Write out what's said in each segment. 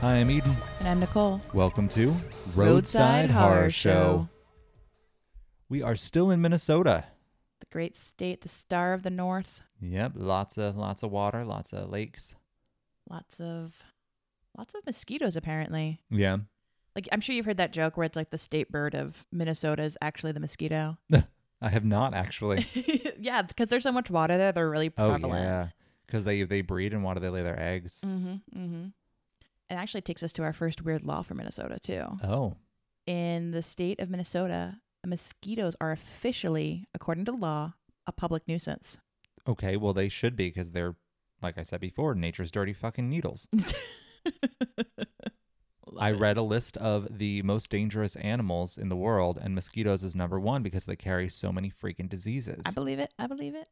Hi, I'm Eden. And I'm Nicole. Welcome to Roadside, Horror Show. We are still in Minnesota. The great state, the star of the north. Yep, lots of lots of water, lots of lakes. Lots of lots of mosquitoes apparently. Yeah. Like I'm sure you've heard that joke where it's like the state bird of Minnesota is actually the mosquito. I have not actually. yeah, because there's so much water there, they're really oh yeah, because they they breed and water they lay their eggs? Mm-hmm. Mm-hmm. It actually takes us to our first weird law for Minnesota too. Oh, In the state of Minnesota, mosquitoes are officially, according to law, a public nuisance. okay. Well, they should be because they're like I said before, nature's dirty fucking needles. I read a list of the most dangerous animals in the world, and mosquitoes is number one because they carry so many freaking diseases. I believe it. I believe it.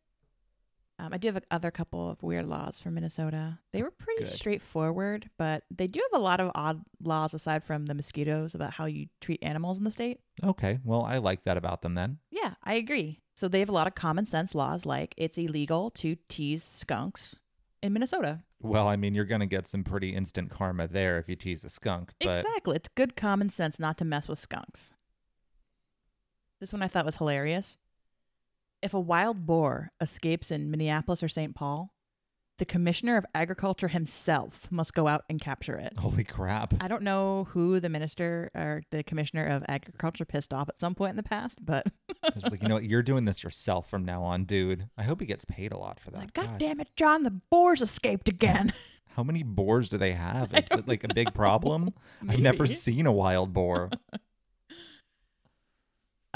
Um, I do have a other couple of weird laws from Minnesota. They were pretty Good. straightforward, but they do have a lot of odd laws aside from the mosquitoes about how you treat animals in the state. okay, well, I like that about them then. Yeah, I agree. So they have a lot of common sense laws, like it's illegal to tease skunks in Minnesota. Well, I mean, you're gonna get some pretty instant karma there if you tease a skunk, but Exactly. It's good common sense not to mess with skunks. This one I thought was hilarious. If a wild boar escapes in Minneapolis or St. Paul, the commissioner of agriculture himself must go out and capture it. holy crap! I don't know who the minister or the commissioner of agriculture pissed off at some point in the past, but It's like, you know what? You're doing this yourself from now on, dude. I hope he gets paid a lot for that. like, God damn it, John, the boars escaped again. How many boars do they have? Is that like a big problem? I've never seen a wild boar.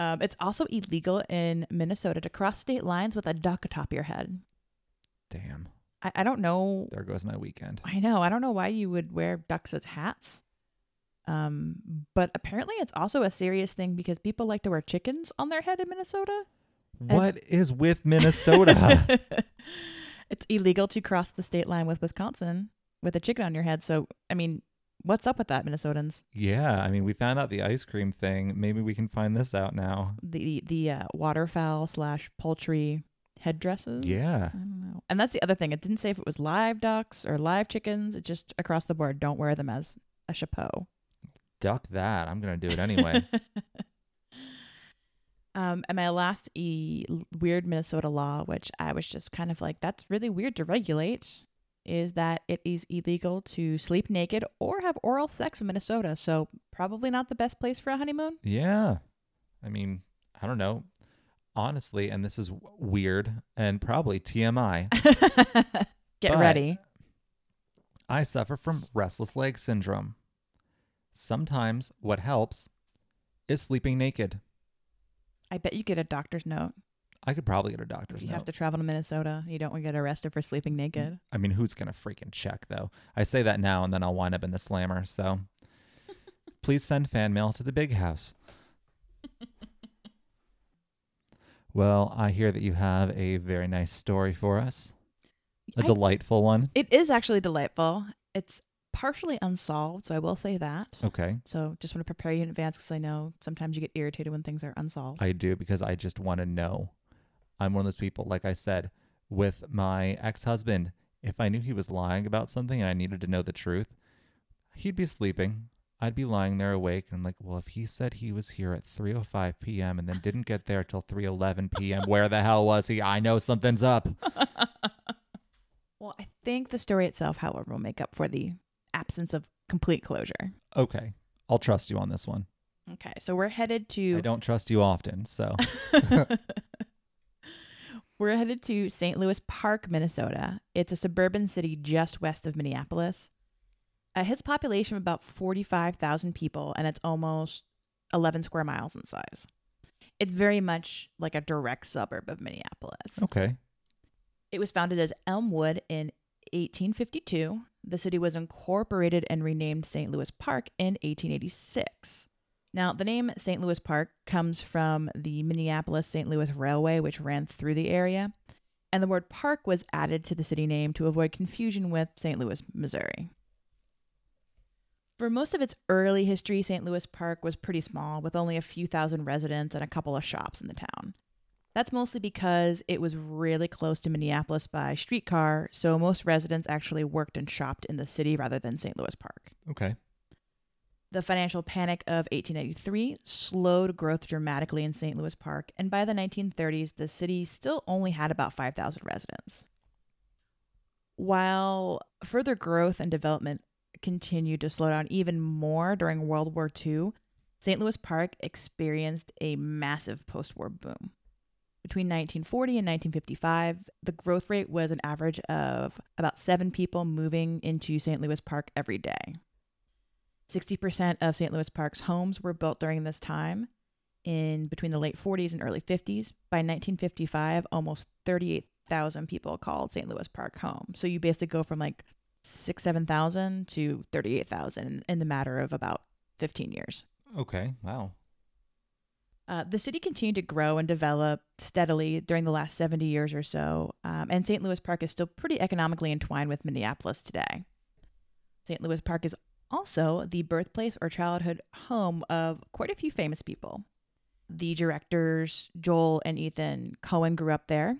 Um, it's also illegal in Minnesota to cross state lines with a duck atop your head. Damn. I, I don't know There goes my weekend. I know. I don't know why you would wear ducks as hats. Um, but apparently it's also a serious thing because people like to wear chickens on their head in Minnesota. What is with Minnesota? it's illegal to cross the state line with Wisconsin with a chicken on your head. So, I mean, what's up with that, Minnesotans? yeah, I mean, we found out the ice cream thing. Maybe we can find this out now. The the uh, waterfowl slash poultry headdresses. Yeah. I don't know. And that's the other thing. It didn't say if it was live ducks or live chickens. It just across the board, don't wear them as a chapeau. Duck that. I'm gonna do it anyway. um, and my last e- weird Minnesota law, which I was just kind of like, that's really weird to regulate, is that it is illegal to sleep naked or have oral sex in Minnesota. So probably not the best place for a honeymoon. yeah. I mean, I don't know. Honestly, and this is w- weird and probably TMI. Get ready. I suffer from restless leg syndrome. Sometimes what helps is sleeping naked. I bet you get a doctor's note I could probably get a if doctor's you note. have to travel to Minnesota. You don't want to get arrested for sleeping naked. I mean, who's gonna freaking check though? I say that now, and then I'll wind up in the slammer. So, please send fan mail to the big house. well, I hear that you have a very nice story for us, a I- delightful one. It is actually delightful. It's partially unsolved, so I will say that. Okay, So just want to prepare you in advance because I know sometimes you get irritated when things are unsolved. I do because I just want to know. I'm one of those people, like I said, with my ex-husband. If I knew he was lying about something and I needed to know the truth, he'd be sleeping. I'd be lying there awake, and I'm like, well, if he said he was here at 3:05 p.m. and then didn't get there till 3:11 p.m., where the hell was he? I know something's up. well, I think the story itself, however, will make up for the absence of complete closure. Okay, I'll trust you on this one. Okay, so we're headed to I don't trust you often, so we're headed to St. Louis Park, Minnesota. It's a suburban city just west of Minneapolis. Uh, his population of about forty-five thousand people, and it's almost eleven square miles in size. It's very much like a direct suburb of Minneapolis. okay. It was founded as Elmwood in 1852. The city was incorporated and renamed St. Louis Park in 1886. Now, the name St. Louis Park comes from the Minneapolis St. Louis Railway, which ran through the area, and the word park was added to the city name to avoid confusion with St. Louis, Missouri. For most of its early history, St. Louis Park was pretty small, with only a few thousand residents and a couple of shops in the town. That's mostly because it was really close to Minneapolis by streetcar, so most residents actually worked and shopped in the city rather than St. Louis Park. Okay. The financial panic of 1883 slowed growth dramatically in St. Louis Park, and by the 1930s, the city still only had about 5,000 residents. While further growth and development continued to slow down even more during World War II, St. Louis Park experienced a massive post war boom. Between 1940 and 1955, the growth rate was an average of about seven people moving into St. Louis Park every day. 60% of St. Louis Park's homes were built during this time in between the late 40s and early 50s. By 1955, almost 38,000 people called St. Louis Park home. So you basically go from like six, 7,000 to 38,000 in the matter of about 15 years. Okay. Wow. Uh, the city continued to grow and develop steadily during the last 70 years or so, um, and St. Louis Park is still pretty economically entwined with Minneapolis today. St. Louis Park is also the birthplace or childhood home of quite a few famous people. The directors, Joel and Ethan Coen, grew up there.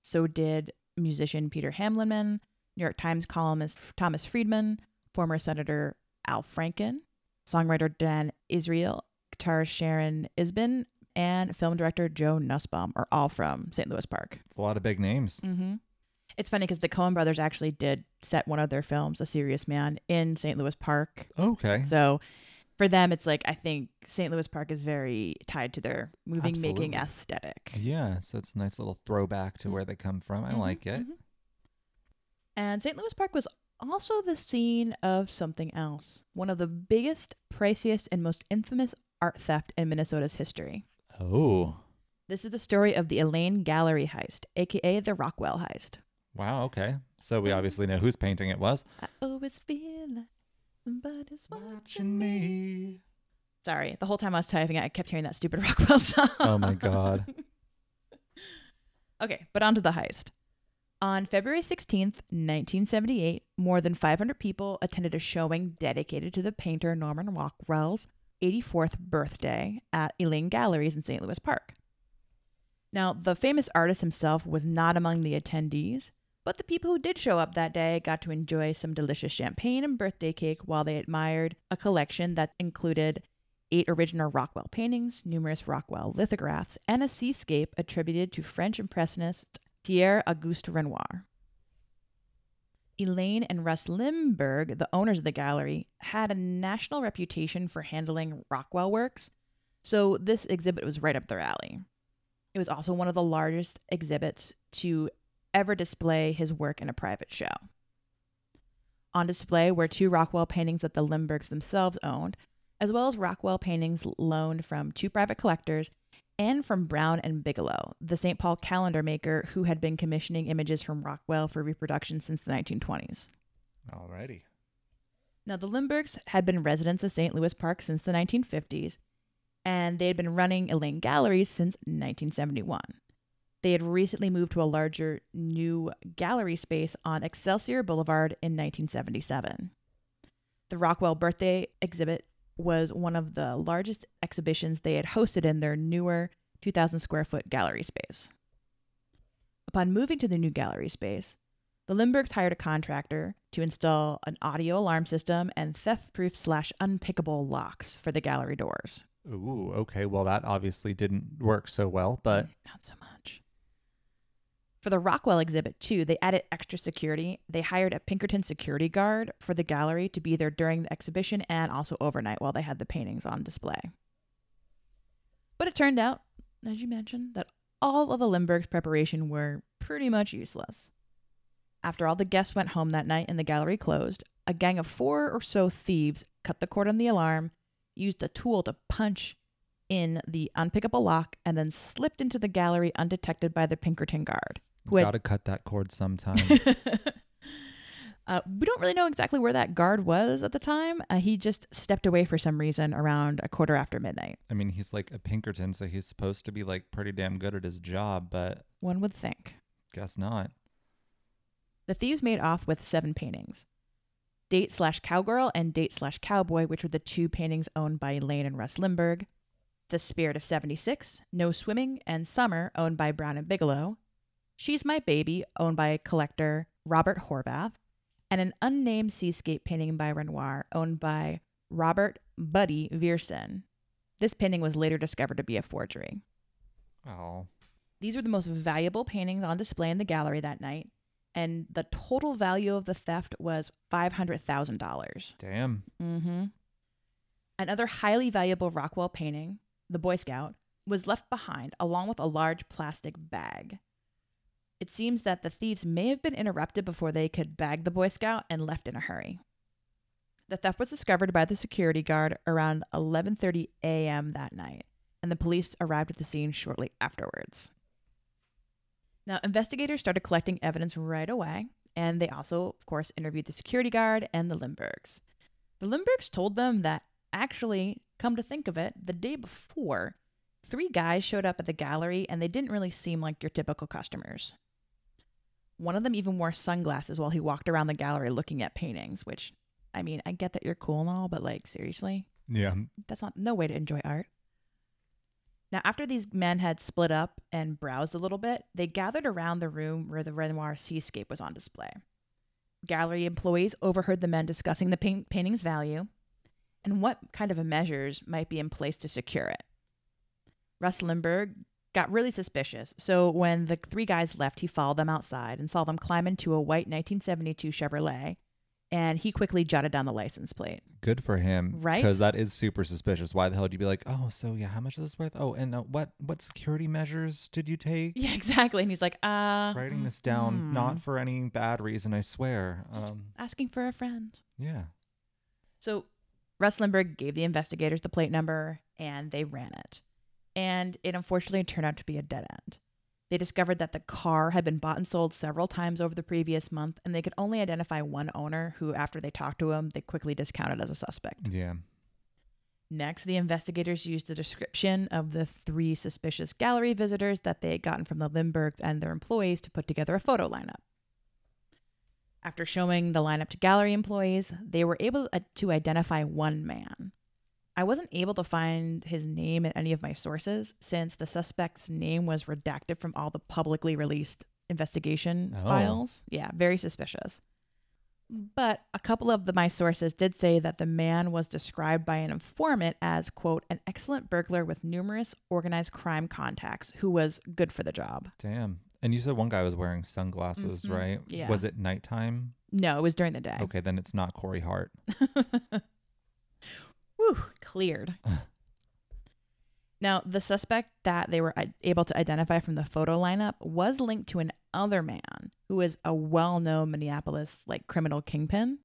So did musician Peter Himmelman, New York Times columnist Thomas Friedman, former Senator Al Franken, songwriter Dan Israel, guitarist Sharon Isbin, and film director Joe Nussbaum are all from St. Louis Park. It's a lot of big names. Mm-hmm. It's funny because the Coen brothers actually did set one of their films, A Serious Man, in St. Louis Park. Okay. So for them, it's like I think St. Louis Park is very tied to their moving making aesthetic. Yeah, so it's a nice little throwback to Mm. where they come from. I Mhm, like it. mhm. And St. Louis Park was also the scene of something else. One of the biggest, priciest, and most infamous art theft in Minnesota's history. Oh, This is the story of the Elaine Gallery heist, aka the Rockwell heist. Wow. Okay. So we mm. obviously know whose painting it was. I always feel like somebody's watching me. Sorry, the whole time I was typing, it, I kept hearing that stupid Rockwell song. Oh my God. okay, but on to the heist. On February 16th, 1978, more than 500 people attended a showing dedicated to the painter Norman Rockwell's 84th birthday at Elaine Galleries in St. Louis Park. Now, the famous artist himself was not among the attendees, but the people who did show up that day got to enjoy some delicious champagne and birthday cake while they admired a collection that included eight original Rockwell paintings, numerous Rockwell lithographs, and a seascape attributed to French Impressionist Pierre Auguste Renoir. Elaine and Russ Lindberg, the owners of the gallery, had a national reputation for handling Rockwell works, so this exhibit was right up their alley. It was also one of the largest exhibits to ever display his work in a private show. On display were two Rockwell paintings that the Lindbergs themselves owned, as well as Rockwell paintings loaned from two private collectors and from Brown and Bigelow, the St. Paul calendar maker who had been commissioning images from Rockwell for reproduction since the 1920s. Alrighty. Now, the Lindbergs had been residents of St. Louis Park since the 1950s, and they had been running Elaine Galleries since 1971. They had recently moved to a larger new gallery space on Excelsior Boulevard in 1977. The Rockwell birthday exhibit was one of the largest exhibitions they had hosted in their newer 2,000 square foot gallery space. Upon moving to the new gallery space, the Lindbergs hired a contractor to install an audio alarm system and theft proof slash unpickable locks for the gallery doors. Ooh, okay. Well, that obviously didn't work so well, but Not so much. For the Rockwell exhibit, too, they added extra security. They hired a Pinkerton security guard for the gallery to be there during the exhibition and also overnight while they had the paintings on display. But it turned out, as you mentioned, that all of the Lindberg's preparation were pretty much useless. After all the guests went home that night and the gallery closed, a gang of four or so thieves cut the cord on the alarm, used a tool to punch in the unpickable lock, and then slipped into the gallery undetected by the Pinkerton guard. Who had- gotta cut that cord sometime. uh, we don't really know exactly where that guard was at the time. Uh, he just stepped away for some reason around a quarter after midnight. I mean, he's like a Pinkerton, so he's supposed to be like pretty damn good at his job, but One would think. guess not. The thieves made off with seven paintings Date slash Cowgirl and Date slash Cowboy, which were the two paintings owned by Lane and Russ Lindberg. The Spirit of 76, No Swimming, and Summer, owned by Brown and Bigelow. She's My Baby, owned by collector Robert Horvath. And an unnamed seascape painting by Renoir, owned by Robert Buddy Viersen. This painting was later discovered to be a forgery. Oh. These were the most valuable paintings on display in the gallery that night, and the total value of the theft was $500,000. Damn. Mm-hmm. Another highly valuable Rockwell painting, The Boy Scout, was left behind along with a large plastic bag. It seems that the thieves may have been interrupted before they could bag the Boy Scout and left in a hurry. The theft was discovered by the security guard around 11:30 a.m. that night, and the police arrived at the scene shortly afterwards. Now, investigators started collecting evidence right away, and they also, of course, interviewed the security guard and the Lindbergs. The Lindbergs told them that actually, come to think of it, the day before, three guys showed up at the gallery and they didn't really seem like your typical customers. One of them even wore sunglasses while he walked around the gallery looking at paintings, which, I mean, I get that you're cool and all, but like, seriously? Yeah. That's not no way to enjoy art. Now, after these men had split up and browsed a little bit, they gathered around the room where the Renoir seascape was on display. Gallery employees overheard the men discussing the paint- painting's value and what kind of measures might be in place to secure it. Russ Lindberg got really suspicious, so when the three guys left, he followed them outside and saw them climb into a white 1972 Chevrolet, and he quickly jotted down the license plate. Good for him. Right? Because that is super suspicious. Why the hell would you be like, oh, so yeah, how much is this worth? Oh, and uh, what what security measures did you take? Yeah, exactly. And he's like, Just uh, writing this down, hmm. not for any bad reason, I swear. Um, asking for a friend. yeah. So Russ Lindberg gave the investigators the plate number and they ran it. And it unfortunately turned out to be a dead end. They discovered that the car had been bought and sold several times over the previous month, and they could only identify one owner who, after they talked to him, they quickly discounted as a suspect. Yeah. Next, the investigators used the description of the three suspicious gallery visitors that they had gotten from the Lindbergs and their employees to put together a photo lineup. After showing the lineup to gallery employees, they were able uh, to identify one man. I wasn't able to find his name in any of my sources since the suspect's name was redacted from all the publicly released investigation Oh. files. Yeah, very suspicious. But a couple of the, my sources did say that the man was described by an informant as, quote, an excellent burglar with numerous organized crime contacts who was good for the job. Damn. And you said one guy was wearing sunglasses, Mhm. right? Yeah. Was it nighttime? No, it was during the day. Okay, then it's not Corey Hart. Whew, cleared. now, the suspect that they were uh, able to identify from the photo lineup was linked to another man who was a well-known Minneapolis like criminal kingpin.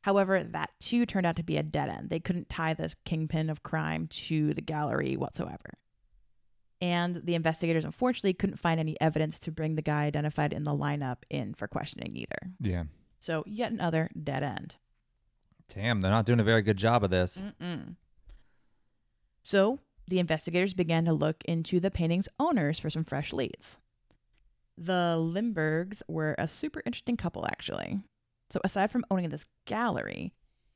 However, that too turned out to be a dead end. They couldn't tie this kingpin of crime to the gallery whatsoever. And the investigators unfortunately couldn't find any evidence to bring the guy identified in the lineup in for questioning either. Yeah. So, yet another dead end. Damn, they're not doing a very good job of this. Mm-mm. So the investigators began to look into the painting's owners for some fresh leads. The Lindbergs were a super interesting couple, actually. So, aside from owning this gallery,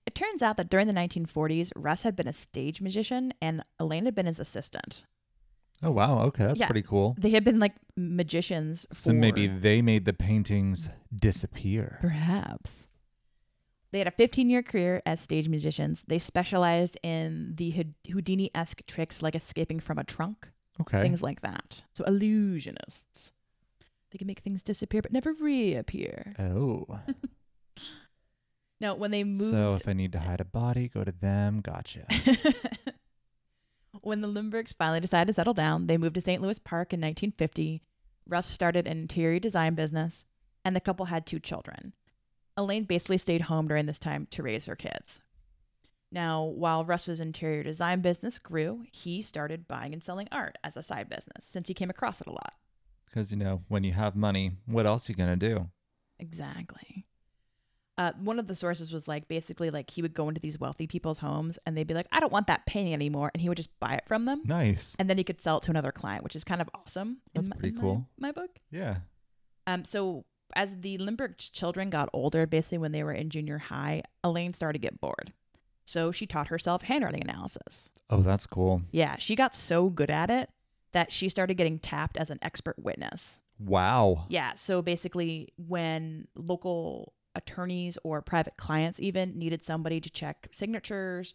it turns out that during the 1940s, Russ had been a stage magician and Elaine had been his assistant. Oh wow, okay, that's Yeah. pretty cool. They had been like magicians. So maybe they made the paintings disappear. Perhaps. They had a 15 year career as stage musicians. They specialized in the Houdini esque tricks like escaping from a trunk, Okay. things like that. So, illusionists. They can make things disappear but never reappear. Oh. Now, when they moved. So if I need to hide a body, go to them. Gotcha. when the Lindbergs finally decided to settle down, they moved to St. Louis Park in 1950. Russ started an interior design business, and the couple had two children. Elaine basically stayed home during this time to raise her kids. Now, while Russ's interior design business grew, he started buying and selling art as a side business since he came across it a lot. Because you know, when you have money, what else are you gonna do? Exactly. Uh, one of the sources was like basically like he would go into these wealthy people's homes and they'd be like, I don't want that painting anymore. And he would just buy it from them. Nice. and then he could sell it to another client, which is kind of awesome. That's my- pretty in my- cool. My, book. Yeah. Um, so as the Lindberg children got older, basically when they were in junior high, Elaine started to get bored. So she taught herself handwriting analysis. Oh, that's cool. Yeah, she got so good at it that she started getting tapped as an expert witness. Wow. Yeah, so basically, when local attorneys or private clients even needed somebody to check signatures,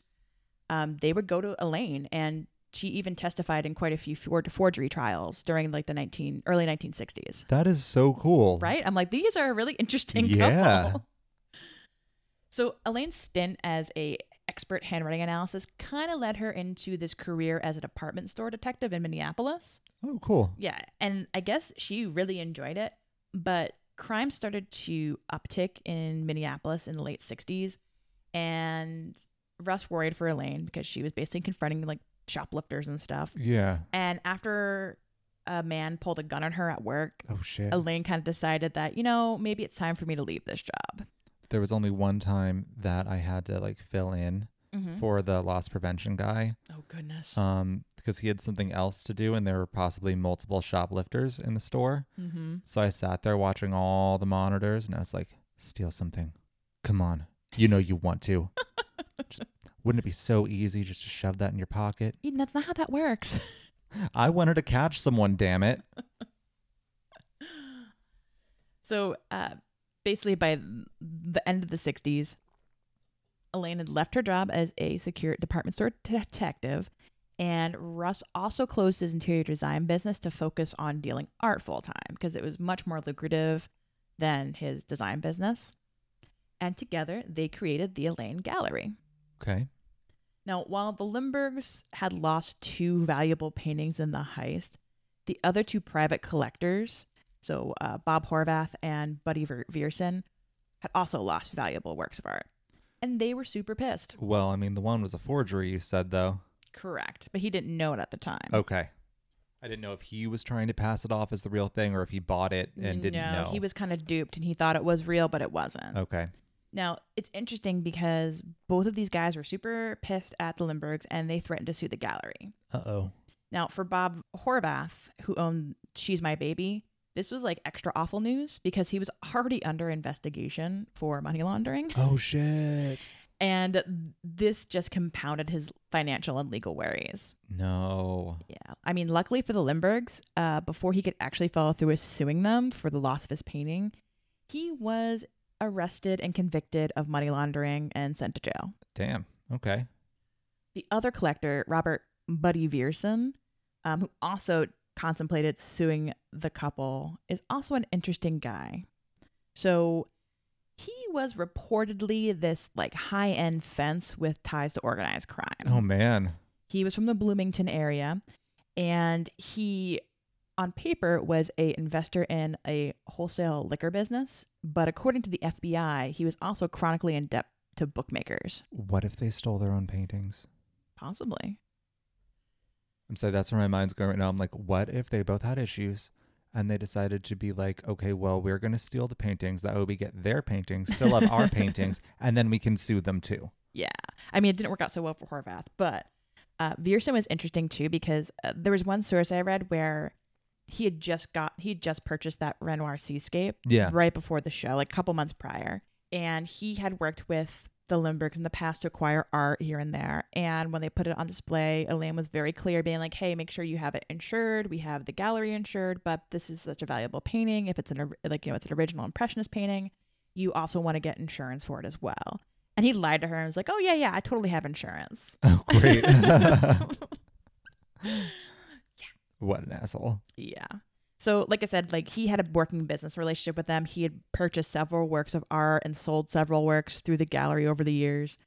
um, they would go to Elaine, and she even testified in quite a few for- forgery trials during like the 19 early 1960s. That is so cool. Right? I'm like, these are a really interesting Yeah. couple. So Elaine's stint as a expert handwriting analysis kind of led her into this career as a department store detective in Minneapolis. Oh, cool. Yeah, and I guess she really enjoyed it, but crime started to uptick in Minneapolis in the late 60s and Russ worried for Elaine because she was basically confronting like shoplifters and stuff. Yeah. And after a man pulled a gun on her at work, Oh shit. Elaine kind of decided that, you know, maybe it's time for me to leave this job. There was only one time that I had to like fill in Mm-hmm. for the loss prevention guy, Oh goodness. um, because he had something else to do, and there were possibly multiple shoplifters in the store. mm-hmm. So I sat there watching all the monitors, and I was like, "Steal something, come on! You know you want to. Just, wouldn't it be so easy just to shove that in your pocket? Eden, that's not how that works. I wanted to catch someone. Damn it! So uh, basically, by the end of the 60s, Elaine had left her job as a secure department store detective, and Russ also closed his interior design business to focus on dealing art full time because it was much more lucrative than his design business. And together, they created the Elaine Gallery. Okay. Now, while the Lindbergs had lost two valuable paintings in the heist, the other two private collectors, so uh, Bob Horvath and Buddy Ver- Viersen, had also lost valuable works of art. And they were super pissed. Well, I mean, the one was a forgery. You said though. Correct. But he didn't know it at the time. Okay. I didn't know if he was trying to pass it off as the real thing or if he bought it and didn't no, know. he was kind of duped and he thought it was real, but it wasn't. Okay. Now, it's interesting because both of these guys were super pissed at the Lindbergs and they threatened to sue the gallery. Uh oh. Now, for Bob Horvath, who owned She's My Baby, this was like extra awful news because he was already under investigation for money laundering. Oh shit. And this just compounded his financial and legal worries. No. Yeah. I mean, luckily for the Lindbergs, uh, before he could actually follow through with suing them for the loss of his painting, he was arrested and convicted of money laundering and sent to jail. Damn. Okay. The other collector, Robert Buddy Viersen, um, who also contemplated suing the couple, is also an interesting guy. So he was reportedly this like high end fence with ties to organized crime. Oh man. He was from the Bloomington area and he on paper was a investor in a wholesale liquor business, but according to the FBI, he was also chronically in debt to bookmakers. What if they stole their own paintings? Possibly. I'm sorry, that's where my mind's going right now. I'm like, what if they both had issues and they decided to be like, okay, well, we're going to steal the paintings. That way we get their paintings, still have our paintings, and then we can sue them too. Yeah. I mean, it didn't work out so well for Horvath, but uh, Viersen was interesting too because uh, there was one source I read where he had just got, he had just purchased that Renoir Seascape Yeah. right before the show, like a couple months prior. And he had worked with the Lindbergs in the past to acquire art here and there. And when they put it on display, Elaine was very clear, being like, hey, make sure you have it insured. We have the gallery insured, but this is such a valuable painting. If it's an, like, you know, it's an original Impressionist painting, you also want to get insurance for it as well. And he lied to her and was like, oh, yeah, yeah, I totally have insurance. Oh, great. What an asshole. Yeah. So, like I said, like he had a working business relationship with them. He had purchased several works of art and sold several works through the gallery over the years.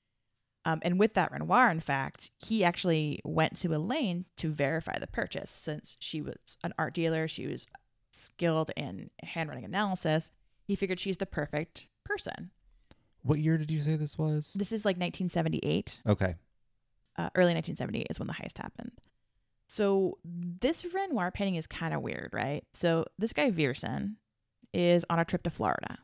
Um, and with that Renoir, in fact, he actually went to Elaine to verify the purchase since she was an art dealer. She was skilled in handwriting analysis. He figured she's the perfect person. What year did you say this was? This is like 1978. Okay. uh, early 1978 is when the heist happened. So this Renoir painting is kind of weird, right? So this guy Viersen is on a trip to Florida.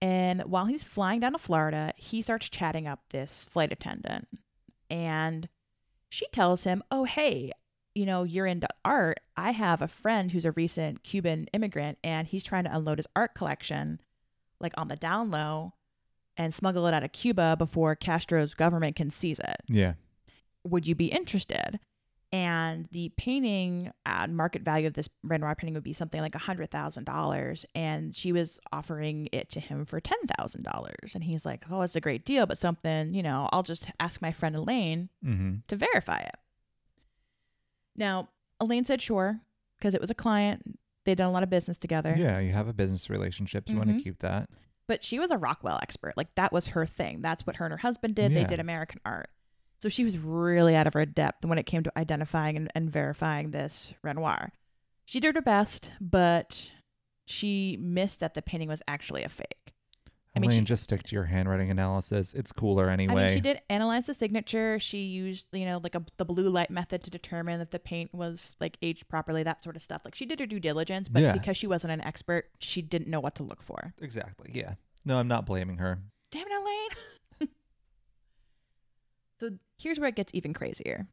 And while he's flying down to Florida, he starts chatting up this flight attendant. And she tells him, Oh, hey, you know, you're into art. I have a friend who's a recent Cuban immigrant and he's trying to unload his art collection like on the down low. and smuggle it out of Cuba before Castro's government can seize it. Yeah. Would you be interested? And the painting uh, market value of this Renoir painting would be something like $100,000. And she was offering it to him for $10,000. And he's like, oh, that's a great deal, but something, you know, I'll just ask my friend Elaine Mm-hmm. to verify it. Now, Elaine said sure, because it was a client. They'd done a lot of business together. Yeah, you have a business relationship. You want to keep that. But she was a Rockwell expert. Like that was her thing. That's what her and her husband did. They did American art. So she was really out of her depth when it came to identifying and, and verifying this Renoir. She did her best, but she missed that the painting was actually a fake. I mean, Elaine, she- just stick to your handwriting analysis. It's cooler anyway. I mean, she did analyze the signature. She used, you know, like a, the blue light method to determine if the paint was like aged properly, that sort of stuff. Like she did her due diligence, but Yeah. because she wasn't an expert, she didn't know what to look for. Exactly. Yeah. No, I'm not blaming her. Damn it, Elaine. so here's where it gets even crazier.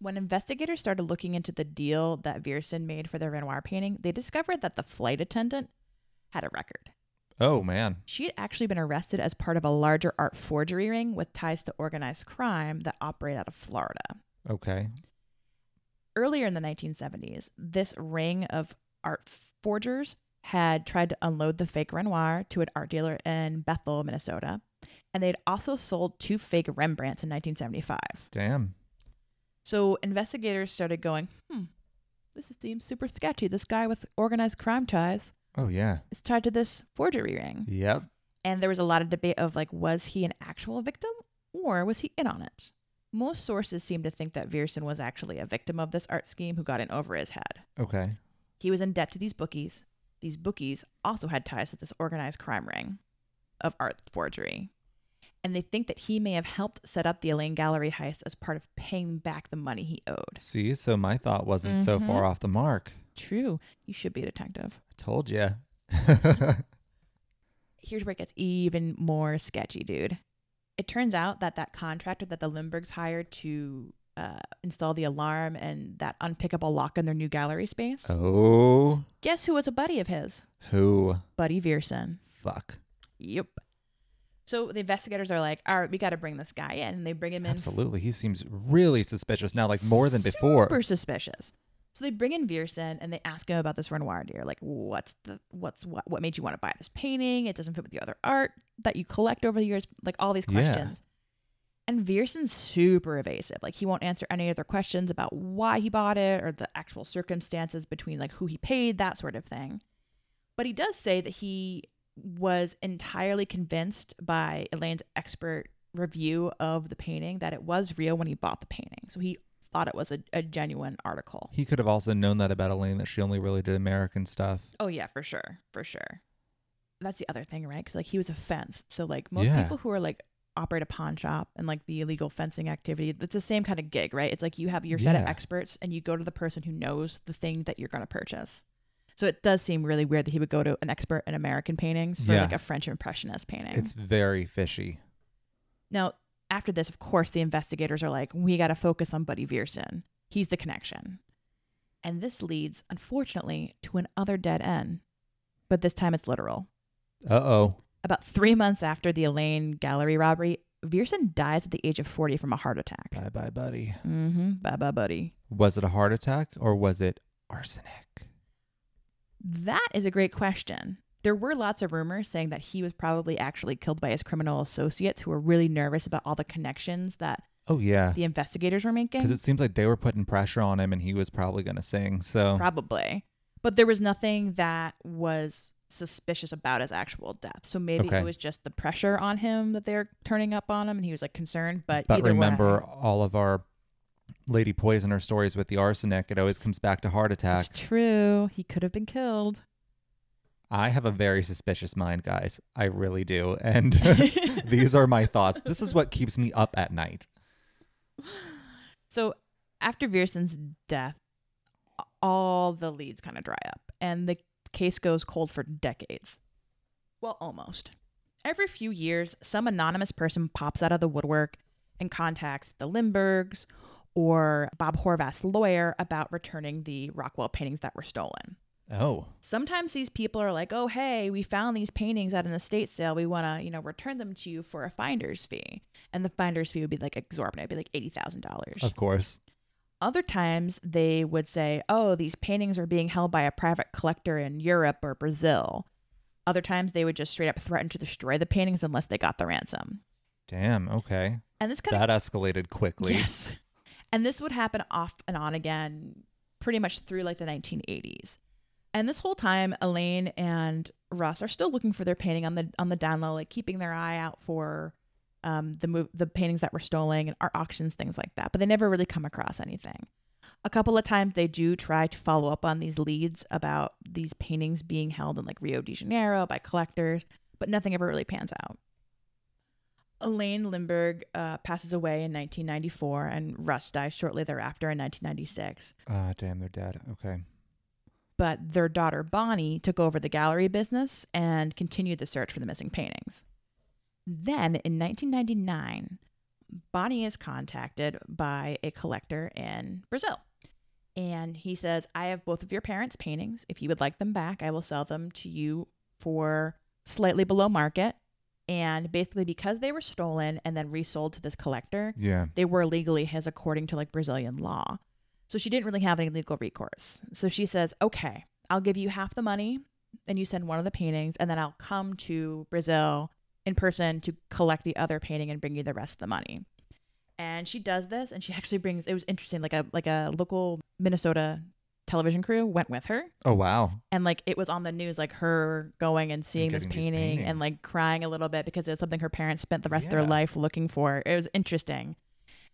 When investigators started looking into the deal that Viersen made for the Renoir painting, they discovered that the flight attendant had a record. Oh man. She had actually been arrested as part of a larger art forgery ring with ties to organized crime that operate out of Florida. Okay. Earlier in the 1970s, this ring of art forgers had tried to unload the fake Renoir to an art dealer in Bethel, Minnesota, and they'd also sold two fake Rembrandts in 1975. Damn. So investigators started going, hmm, this seems super sketchy. This guy with organized crime ties Oh yeah. It's tied to this forgery ring. Yep. And there was a lot of debate of like, was he an actual victim or was he in on it? Most sources seem to think that Viersen was actually a victim of this art scheme who got in over his head. Okay. He was in debt to these bookies. These bookies also had ties to this organized crime ring of art forgery. And they think that he may have helped set up the Elaine Gallery heist as part of paying back the money he owed. See, so my thought wasn't so Mhm. far off the mark. True. You should be a detective. I told you. here's where it gets even more sketchy, dude. It turns out that that contractor that the Lindbergs hired to uh, install the alarm and that unpickable lock in their new gallery space, oh, guess who was a buddy of his? who? Buddy Viersen. Fuck. Yep. So the investigators are like, all right, we got to bring this guy in. And they bring him in Absolutely. He seems really suspicious now, like more than before. super suspicious. So they bring in Viersen and they ask him about this Renoir deer. Like, what's the what's what what made you want to buy this painting? It doesn't fit with the other art that you collect over the years. Like all these questions. Yeah. And Viersen's super evasive. Like he won't answer any other questions about why he bought it or the actual circumstances between like who he paid, that sort of thing. But he does say that he was entirely convinced by Elaine's expert review of the painting that it was real when he bought the painting. So he thought it was a, a genuine article. He could have also known that about Elaine that she only really did American stuff. Oh yeah, for sure, for sure. That's the other thing, right? Because like he was a fence, so like most Yeah. people who are like operate a pawn shop and like the illegal fencing activity, it's the same kind of gig, right? It's like you have your set of experts and you go to the person who knows the thing that you're going to purchase. So it does seem really weird that he would go to an expert in American paintings for Yeah. like a French impressionist painting. It's very fishy. Now, after this, of course, the investigators are like, we got to focus on Buddy Viersen. He's the connection. And this leads, unfortunately, to another dead end. But this time it's literal. Uh oh. About three months after the Elaine gallery robbery, Viersen dies at the age of 40 from a heart attack. Bye bye, buddy. Mm-hmm. Bye bye, buddy. Was it a heart attack or was it arsenic? That is a great question. There were lots of rumors saying that he was probably actually killed by his criminal associates who were really nervous about all the connections that Oh, yeah. the investigators were making. Because it seems like they were putting pressure on him and he was probably going to sing. So, Probably. But there was nothing that was suspicious about his actual death. So maybe Okay. it was just the pressure on him that they're turning up on him and he was like concerned. But, but remember way, all of our Lady Poisoner stories with the arsenic. It always comes back to heart attack. it's true. He could have been killed. I have a very suspicious mind, guys. I really do. And these are my thoughts. This is what keeps me up at night. So after Viersen's death, all the leads kind of dry up and the case goes cold for decades. Well, almost. Every few years, some anonymous person pops out of the woodwork and contacts the Lindbergs or Bob Horvath's lawyer about returning the Rockwell paintings that were stolen. Oh, Sometimes these people are like, "Oh, hey, we found these paintings at an estate sale. We want to, you know, return them to you for a finder's fee." And the finder's fee would be like exorbitant. It'd be like eighty thousand dollars. of course. Other times they would say, "Oh, these paintings are being held by a private collector in Europe or Brazil." Other times they would just straight up threaten to destroy the paintings unless they got the ransom. Damn. Okay. And this kind of That escalated quickly. yes, and this would happen off and on again, pretty much through like the 1980s. And this whole time, Elaine and Russ are still looking for their painting on the on the down low, like keeping their eye out for um, the move, the paintings that were stolen and art auctions, things like that. But they never really come across anything. A couple of times they do try to follow up on these leads about these paintings being held in like Rio de Janeiro by collectors, but nothing ever really pans out. Elaine Lindberg uh, passes away in 1994, and Russ dies shortly thereafter in 1996 Ah, damn, they're dead. Okay. but their daughter Bonnie took over the gallery business and continued the search for the missing paintings. Then in 1999, Bonnie is contacted by a collector in Brazil. And he says, I have both of your parents' paintings. If you would like them back, I will sell them to you for slightly below market. And basically, because they were stolen and then resold to this collector, Yeah. they were legally his according to like Brazilian law. So she didn't really have any legal recourse. So she says, "Okay, I'll give you half the money and you send one of the paintings and then I'll come to Brazil in person to collect the other painting and bring you the rest of the money." And she does this and she actually brings it was interesting like a like a local Minnesota television crew went with her Oh wow. and like it was on the news like her going and seeing this painting and like crying a little bit because it's something her parents spent the rest of their life looking for it was interesting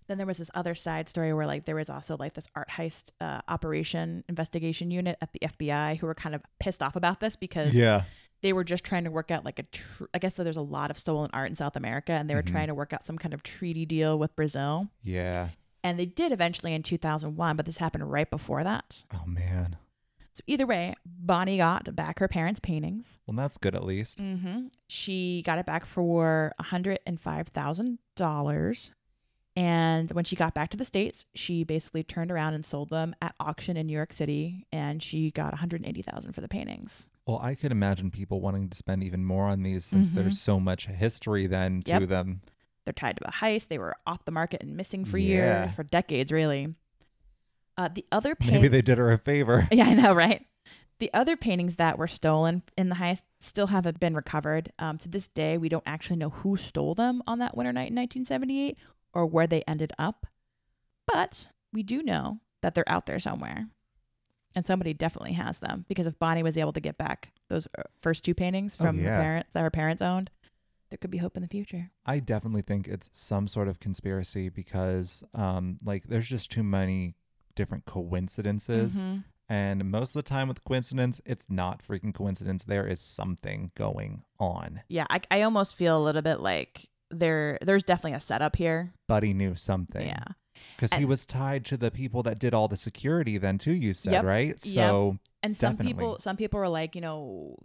then there was this other side story where like there was also like this art heist uh, operation investigation unit at the fbi who were kind of pissed off about this because Yeah. they were just trying to work out like a tr- i guess that there's a lot of stolen art in south america and they were Mhm. trying to work out some kind of treaty deal with brazil Yeah. And they did eventually in 2001 but this happened right before that Oh man. so either way bonnie got back her parents paintings Well, that's good at least. Mm-hmm. She got it back for $105,000. And when she got back to the States, she basically turned around and sold them at auction in New York City. And she got 180000 for the paintings. Well, I could imagine people wanting to spend even more on these since Mhm. there's so much history then to them. They're tied to a heist. They were off the market and missing for Yeah. years, for decades, really. Uh, the other paintings. Maybe they did her a favor. Yeah, I know, right? The other paintings that were stolen in the heist still haven't been recovered. Um, to this day, we don't actually know who stole them on that winter night in 1978 or where they ended up. But we do know that they're out there somewhere. And somebody definitely has them because if Bonnie was able to get back those uh, first two paintings Oh, from yeah. her parents that her parents owned, there could be hope in the future. I definitely think it's some sort of conspiracy because, um, like, there's just too many different coincidences. Mhm. And most of the time with coincidence, it's not freaking coincidence. There is something going on. Yeah, I, I almost feel a little bit like there there's definitely a setup here. Buddy knew something. Yeah. Because he was tied to the people that did all the security then too, you said, Yep. right? Yep. So And some Definitely. people, some people were like, you know,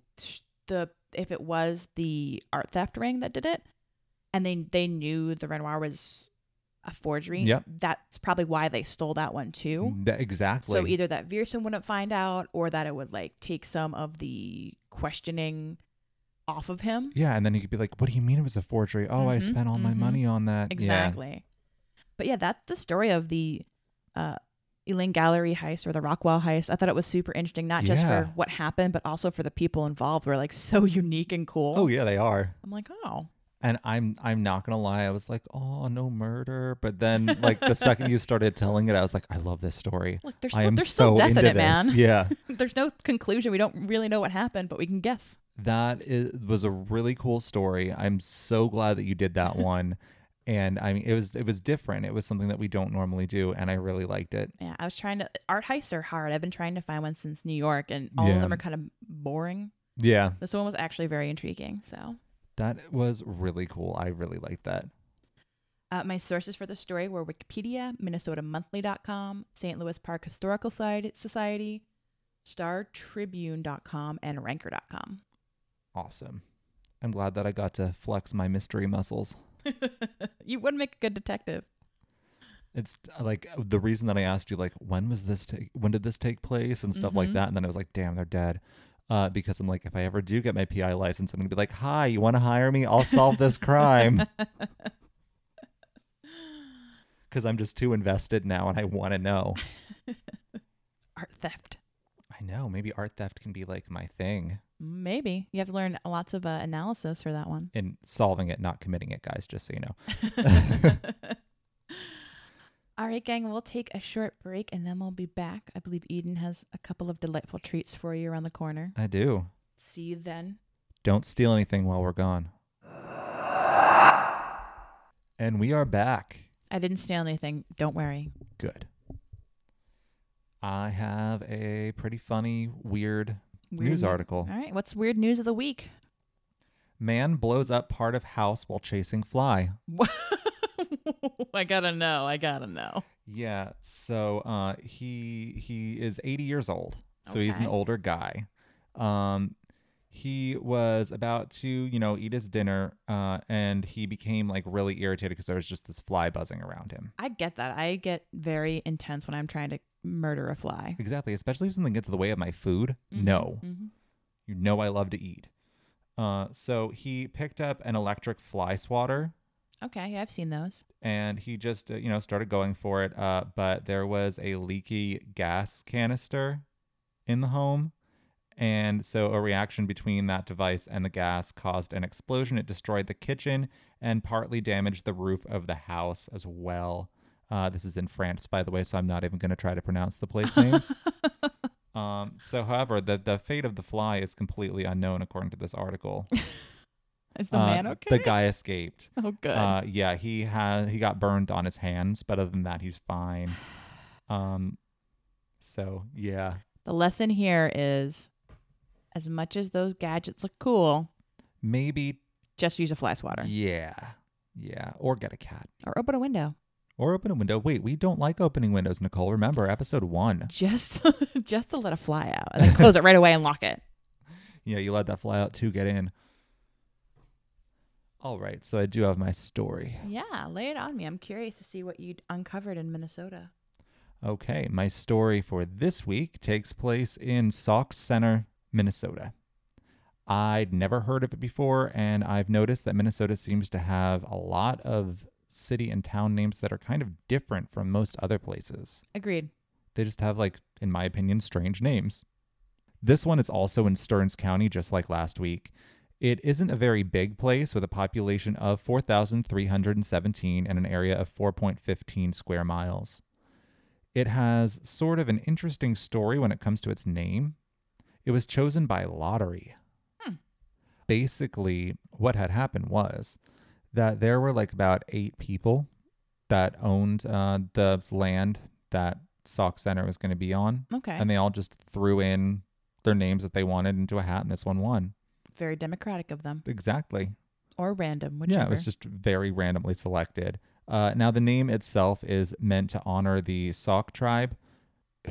the if it was the art theft ring that did it, and they they knew the Renoir was a forgery. Yep. that's probably why they stole that one too. th- exactly. So either that Viersen wouldn't find out, or that it would like take some of the questioning off of him. yeah, and then he could be like, What do you mean it was a forgery? Oh, I Mhm, spent all my mhm. money on that. Exactly. But yeah, that's the story of the uh, Elaine Gallery heist or the Rockwell heist. I thought it was super interesting, not just Yeah. for what happened, but also for the people involved. Were like so unique and cool. Oh yeah, they are. I'm like, oh, And I'm I'm not gonna lie, I was like, oh no murder. But then like the second you started telling it, I was like, I love this story. look, there's I still am there's still so death into in it, man. Yeah. there's no conclusion. We don't really know what happened, but we can guess. That is, was a really cool story. I'm so glad that you did that one. And I mean, it was it was different. It was something that we don't normally do, and I really liked it. Yeah, I was trying to. Art heists are hard. I've been trying to find one since New York, and all of them are kind of boring. Yeah, This one was actually very intriguing. So, that was really cool. I really liked that. uh, my sources for the story were Wikipedia, MinnesotaMonthly.com, St. Louis Park Historical Soci- Society, StarTribune.com, and Ranker.com. Awesome. I'm glad that I got to flex my mystery muscles. you wouldn't make a good detective. It's uh, like the reason that I asked you, like, when was this take? When did this take place and stuff like Mhm. that? And then I was like, damn, they're dead. Uh, because I'm like, if I ever do get my PI license, I'm gonna be like, hi, you want to hire me? I'll solve this crime. Because I'm just too invested now, and I want to know. Art theft. I know maybe art theft can be like my thing, Maybe you have to learn lots of uh, analysis for that one. in solving it, not committing it, guys. Just so you know. All right, gang, we'll take a short break and then we'll be back. I believe Eden has a couple of delightful treats for you around the corner. I do. See you then. Don't steal anything while we're gone. And we are back. I didn't steal anything. Don't worry. Good. I have a pretty funny, weird Weird news article. All right, what's weird news of the week? Man blows up part of house while chasing fly. I gotta know. I gotta know. Yeah, so uh, he he is 80 years old, so he's an older guy. Um, he was about to, you know, eat his dinner, uh, and he became like really irritated because there was just this fly buzzing around him. I get that. I get very intense when I'm trying to murder a fly. Exactly, especially if something gets in the way of my food. Mhm, No, mhm. you know I love to eat. Uh, so he picked up an electric fly swatter Okay, yeah, I've seen those. and he just uh, you know started going for it uh, but there was a leaky gas canister in the home and so a reaction between that device and the gas caused an explosion it destroyed the kitchen and partly damaged the roof of the house as well uh, this is in france by the way so i'm not even going to try to pronounce the place names um, so however the, the fate of the fly is completely unknown according to this article Is the Uh, man okay? the guy escaped Oh, good. uh, yeah, he had he got burned on his hands, but other than that, he's fine. Um, so yeah, the lesson here is, as much as those gadgets look cool, maybe just use a fly swatter yeah, yeah, or get a cat or open a window. or open a window. Wait, we don't like opening windows, Nicole. Remember episode one? Just, just to let a fly out and then close it right away and lock it. Yeah, you let that fly out to get in. All right, so I do have my story. Yeah, lay it on me. I'm curious to see what you uncovered in Minnesota. Okay, my story for this week takes place in Sauk Centre, Minnesota. I'd never heard of it before, and I've noticed that Minnesota seems to have a lot of city and town names that are kind of different from most other places. Agreed. They just have, like, in my opinion, strange names. This one is also in Stearns County, just like last week. It isn't a very big place with a population of 4,317 and an area of 4.15 square miles. It has sort of an interesting story when it comes to its name. It was chosen by lottery. Hmm. Basically, what had happened was that there were like about eight people that owned uh, the land that Sauk Centre was going to be on, Okay. and they all just threw in their names that they wanted into a hat, and this one won. Very democratic of them. Exactly. Or random, whichever. Yeah, it was just very randomly selected. Uh, now, the name itself is meant to honor the Sauk tribe,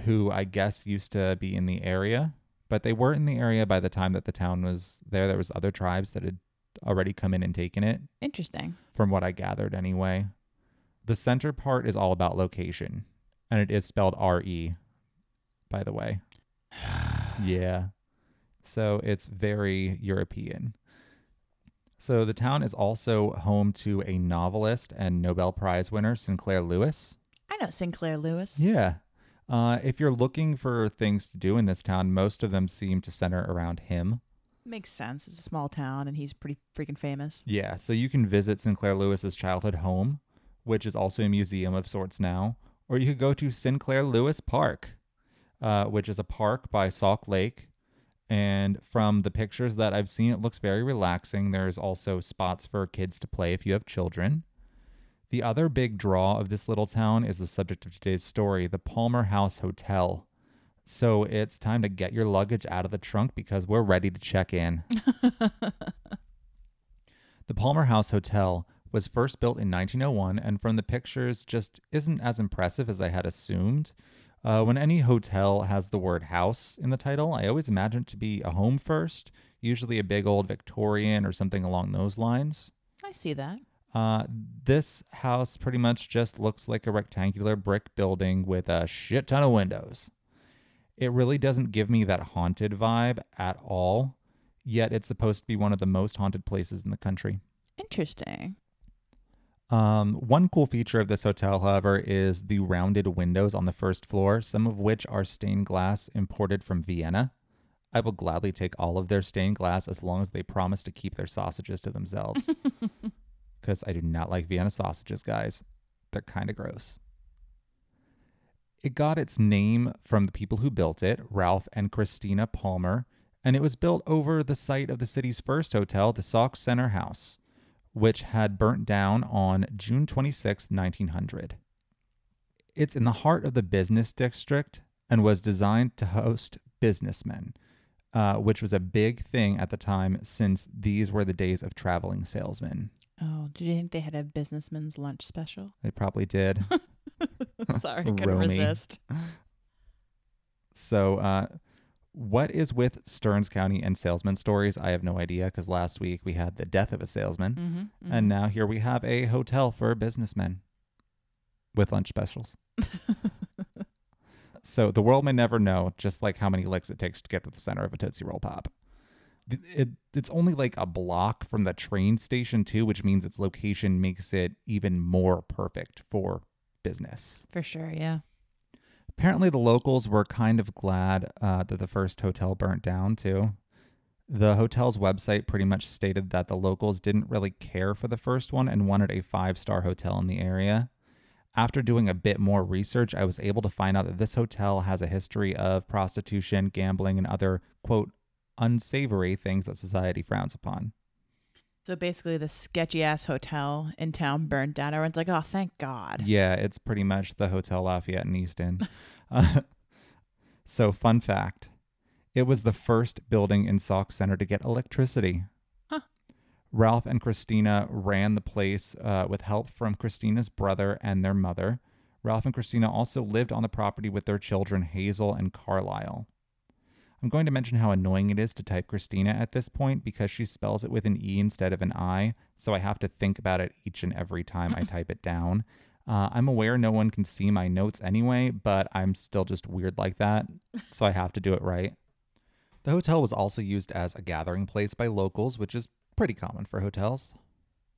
who I guess used to be in the area, but they weren't in the area by the time that the town was there. There was other tribes that had already come in and taken it, Interesting. from what I gathered anyway. The center part is all about location, and it is spelled R E, by the way. Yeah. So it's very European. So the town is also home to a novelist and Nobel Prize winner, Sinclair Lewis. I know Sinclair Lewis. Yeah. Uh, if you're looking for things to do in this town, most of them seem to center around him. Makes sense. It's a small town and he's pretty freaking famous. Yeah, so you can visit Sinclair Lewis's childhood home, which is also a museum of sorts now, or you could go to Sinclair Lewis Park, uh, which is a park by Sauk Lake. And from the pictures that I've seen, it looks very relaxing. There's also spots for kids to play if you have children. The other big draw of this little town is the subject of today's story, the Palmer House Hotel. So it's time to get your luggage out of the trunk because we're ready to check in. The Palmer House Hotel was first built in 1901, and from the pictures, just isn't as impressive as I had assumed. Uh, when any hotel has the word house in the title, I always imagine it to be a home first, usually a big old Victorian or something along those lines. I see that. Uh, this house pretty much just looks like a rectangular brick building with a shit ton of windows. It really doesn't give me that haunted vibe at all, yet it's supposed to be one of the most haunted places in the country. Interesting. Um, one cool feature of this hotel, however, is the rounded windows on the first floor, some of which are stained glass imported from Vienna. I will gladly take all of their stained glass as long as they promise to keep their sausages to themselves. Because I do not like Vienna sausages, guys. They're kind of gross. It got its name from the people who built it, Ralph and Christina Palmer, and it was built over the site of the city's first hotel, the Sauk Centre House, which had burnt down on June 26, 1900. It's in the heart of the business district and was designed to host businessmen, uh, which was a big thing at the time since these were the days of traveling salesmen. Oh, did you think they had a businessman's lunch special? They probably did. Sorry, couldn't Romy. resist. So, uh, what is with Stearns County and salesman stories? I have no idea because last week we had the death of a salesman, Mm-hmm, and now here we have a hotel for businessmen with lunch specials. so the world may never know, just like how many licks it takes to get to the center of a Tootsie Roll Pop. It, it's only like a block from the train station too, which means its location makes it even more perfect for business. for sure. Yeah. Apparently, the locals were kind of glad uh, that the first hotel burnt down, too. The hotel's website pretty much stated that the locals didn't really care for the first one and wanted a five star hotel in the area. After doing a bit more research, I was able to find out that this hotel has a history of prostitution, gambling, and other, quote, unsavory things that society frowns upon. So basically, the sketchy ass hotel in town burned down. Everyone's like, "Oh, thank God." Yeah, it's pretty much the Hotel Lafayette in Easton. uh, so, fun fact it was the first building in Sauk Centre to get electricity. Huh. Ralph and Christina ran the place uh, with help from Christina's brother and their mother. Ralph and Christina also lived on the property with their children, Hazel and Carlisle. I'm going to mention how annoying it is to type Christina at this point because she spells it with an E instead of an I, so I have to think about it each and every time I type it down. Uh, I'm aware no one can see my notes anyway, but I'm still just weird like that, so I have to do it right. The hotel was also used as a gathering place by locals, which is pretty common for hotels.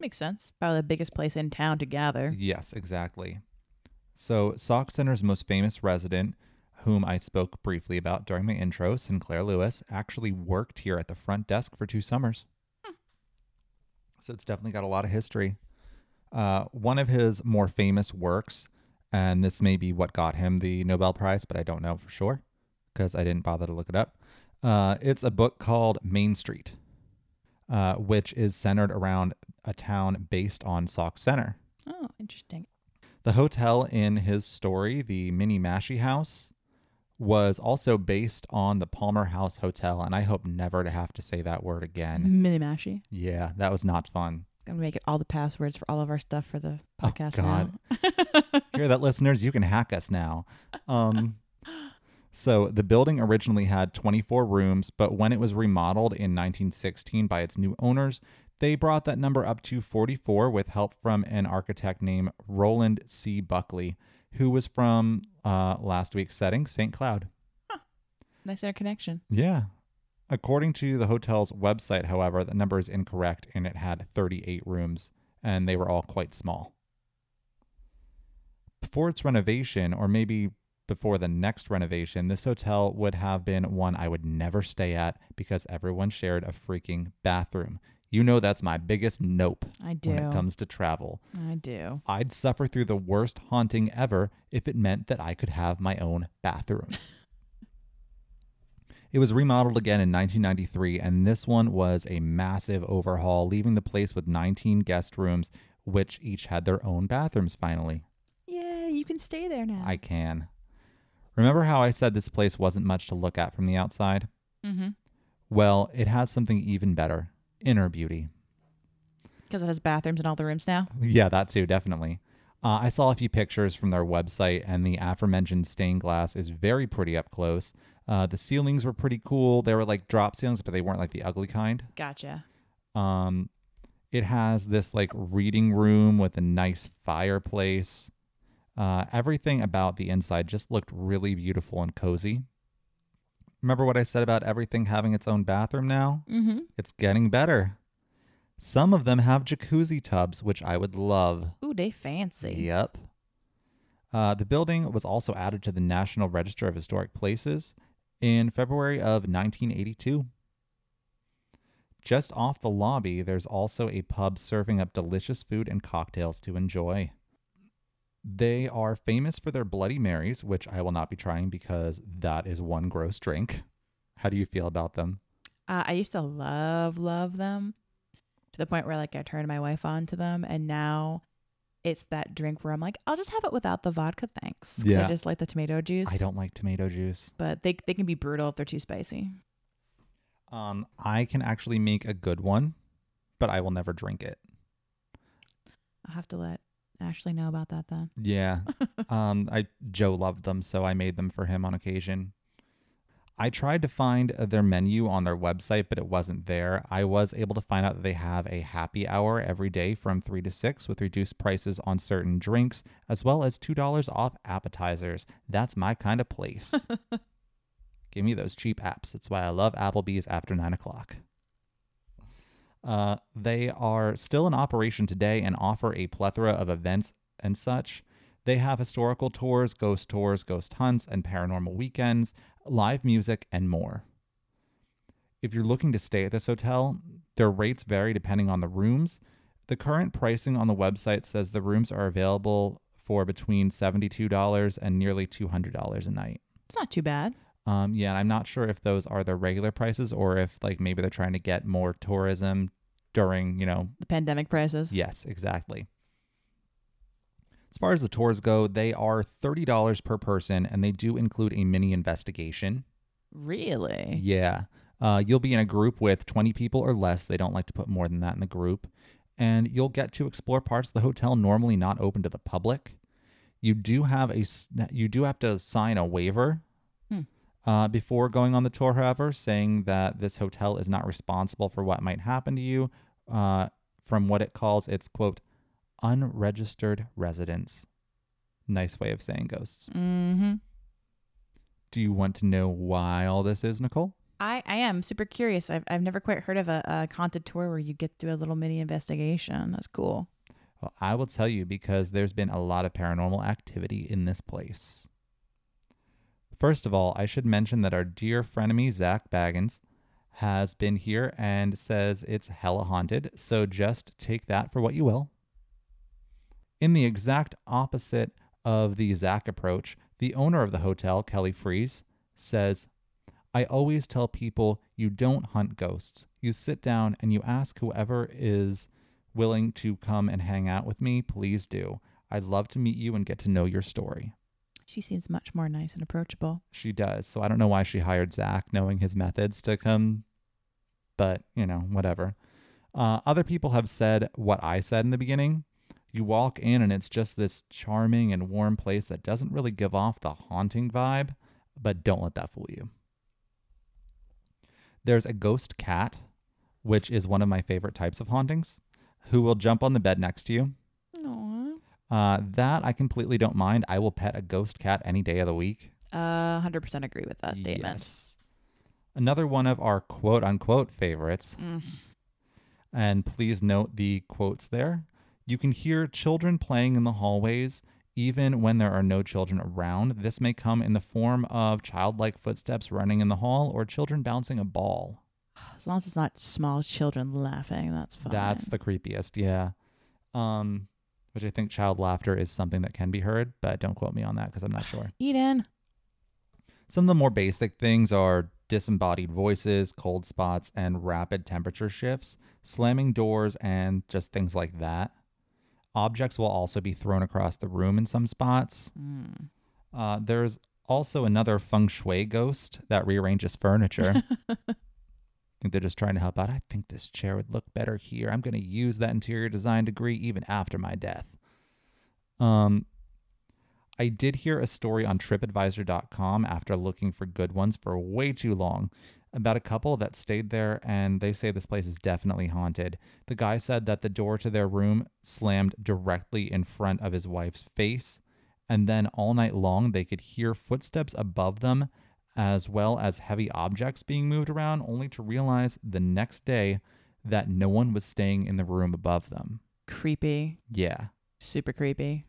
Makes sense. Probably the biggest place in town to gather. Yes, exactly. So, Sauk Centre's most famous resident, whom I spoke briefly about during my intro, Sinclair Lewis, actually worked here at the front desk for two summers. So, it's definitely got a lot of history. Uh, one of his more famous works, and this may be what got him the Nobel Prize, but I don't know for sure because I didn't bother to look it up. Uh, it's a book called Main Street, uh, which is centered around a town based on Sauk Centre. Oh, interesting. The hotel in his story, the Minniemashie House, was also based on the Palmer House Hotel, and I hope never to have to say that word again. Minniemashie. Yeah, that was not fun. Gonna make it all the passwords for all of our stuff for the podcast. Oh, podcast God. now. Hear that, listeners? You can hack us now. Um, so the building originally had 24 rooms, but when it was remodeled in 1916 by its new owners, they brought that number up to 44 with help from an architect named Roland C. Buckley, who was from uh, last week's setting, St. Cloud. nice interconnection. Yeah. According to the hotel's website, however, the number is incorrect and it had 38 rooms and they were all quite small. Before its renovation, or maybe before the next renovation, this hotel would have been one I would never stay at because everyone shared a freaking bathroom. You know that's my biggest nope I do. when it comes to travel. I do. I'd suffer through the worst haunting ever if it meant that I could have my own bathroom. it was remodeled again in 1993, and this one was a massive overhaul, leaving the place with 19 guest rooms, which each had their own bathrooms finally. Yeah, you can stay there now. I can. Remember how I said this place wasn't much to look at from the outside? mm-hmm. Well, it has something even better inner beauty. Because it has bathrooms in all the rooms now. Yeah, that too, definitely. Uh, I saw a few pictures from their website, and the aforementioned stained glass is very pretty up close. Uh, the ceilings were pretty cool. They were like drop ceilings, but they weren't like the ugly kind. Gotcha. Um, It has this like reading room with a nice fireplace. Uh, everything about the inside just looked really beautiful and cozy. Remember what I said about everything having its own bathroom now? Mm-hmm. It's getting better. Some of them have jacuzzi tubs, which I would love. Ooh, they fancy. Yep. Uh, the building was also added to the National Register of Historic Places in February of 1982. Just off the lobby, there's also a pub serving up delicious food and cocktails to enjoy. They are famous for their Bloody Marys, which I will not be trying because that is one gross drink. How do you feel about them? Uh, I used to love, love them to the point where like I turned my wife on to them, and now it's that drink where I'm like, I'll just have it without the vodka, thanks. Yeah. I just like the tomato juice. I don't like tomato juice. but they they can be brutal if they're too spicy. Um, I can actually make a good one, but I will never drink it. I'll have to let Ashley know about that then. Yeah. um, I Joe loved them, so I made them for him on occasion. I tried to find their menu on their website, but it wasn't there. I was able to find out that they have a happy hour every day from 3 to 6 with reduced prices on certain drinks, as well as $2 off appetizers. That's my kind of place. Give me those cheap apps. That's why I love Applebee's after 9 o'clock. Uh, they are still in operation today and offer a plethora of events and such. They have historical tours, ghost tours, ghost hunts, and paranormal weekends, live music, and more. If you're looking to stay at this hotel, their rates vary depending on the rooms. The current pricing on the website says the rooms are available for between $72 and nearly $200 a night. It's not too bad. Um, yeah, and I'm not sure if those are their regular prices or if like maybe they're trying to get more tourism during, you know, The pandemic prices. Yes, exactly. As far as the tours go, they are $30 per person and they do include a mini investigation. Really? Yeah. Uh, you'll be in a group with 20 people or less. They don't like to put more than that in the group. And you'll get to explore parts of the hotel normally not open to the public. You do have a you do have to sign a waiver. Uh, before going on the tour, however, saying that this hotel is not responsible for what might happen to you uh, from what it calls its quote unregistered residents. Nice way of saying ghosts. Mm-hmm. Do you want to know why all this is, Nicole? I, I am super curious. I've, I've never quite heard of a, a haunted tour where you get to do a little mini investigation. That's cool. Well, I will tell you because there's been a lot of paranormal activity in this place. First of all, I should mention that our dear frenemy Zak Bagans has been here and says it's hella haunted, so just take that for what you will. In the exact opposite of the Zak approach, the owner of the hotel, Kelly Fries, says, I always tell people you don't hunt ghosts. You sit down and you ask whoever is willing to come and hang out with me, please do. I'd love to meet you and get to know your story. She seems much more nice and approachable. She does. So I don't know why she hired Zak, knowing his methods, to come, but you know, whatever. Uh, other people have said what I said in the beginning. You walk in and it's just this charming and warm place that doesn't really give off the haunting vibe, but don't let that fool you. There's a ghost cat, which is one of my favorite types of hauntings, who will jump on the bed next to you. Uh, that I completely don't mind. I will pet a ghost cat any day of the week. Uh, 100% agree with that statement. Yes. Another one of our quote unquote favorites, Mm. and please note the quotes there. You can hear children playing in the hallways even when there are no children around. This may come in the form of childlike footsteps running in the hall or children bouncing a ball. As long as it's not small children laughing, that's fine. That's the creepiest, yeah. Um, which I think child laughter is something that can be heard, but don't quote me on that because I'm not sure. Eden. Some of the more basic things are disembodied voices, cold spots, and rapid temperature shifts, slamming doors, and just things like that. Objects will also be thrown across the room in some spots. Mm. Uh, there's also another feng shui ghost that rearranges furniture. Think they're just trying to help out. I think this chair would look better here. I'm going to use that interior design degree even after my death. Um, I did hear a story on TripAdvisor.com after looking for good ones for way too long. about a couple that stayed there and they say this place is definitely haunted. The guy said that the door to their room slammed directly in front of his wife's face. And then all night long, they could hear footsteps above them as well as heavy objects being moved around, only to realize the next day that no one was staying in the room above them. Creepy. Yeah. Super creepy.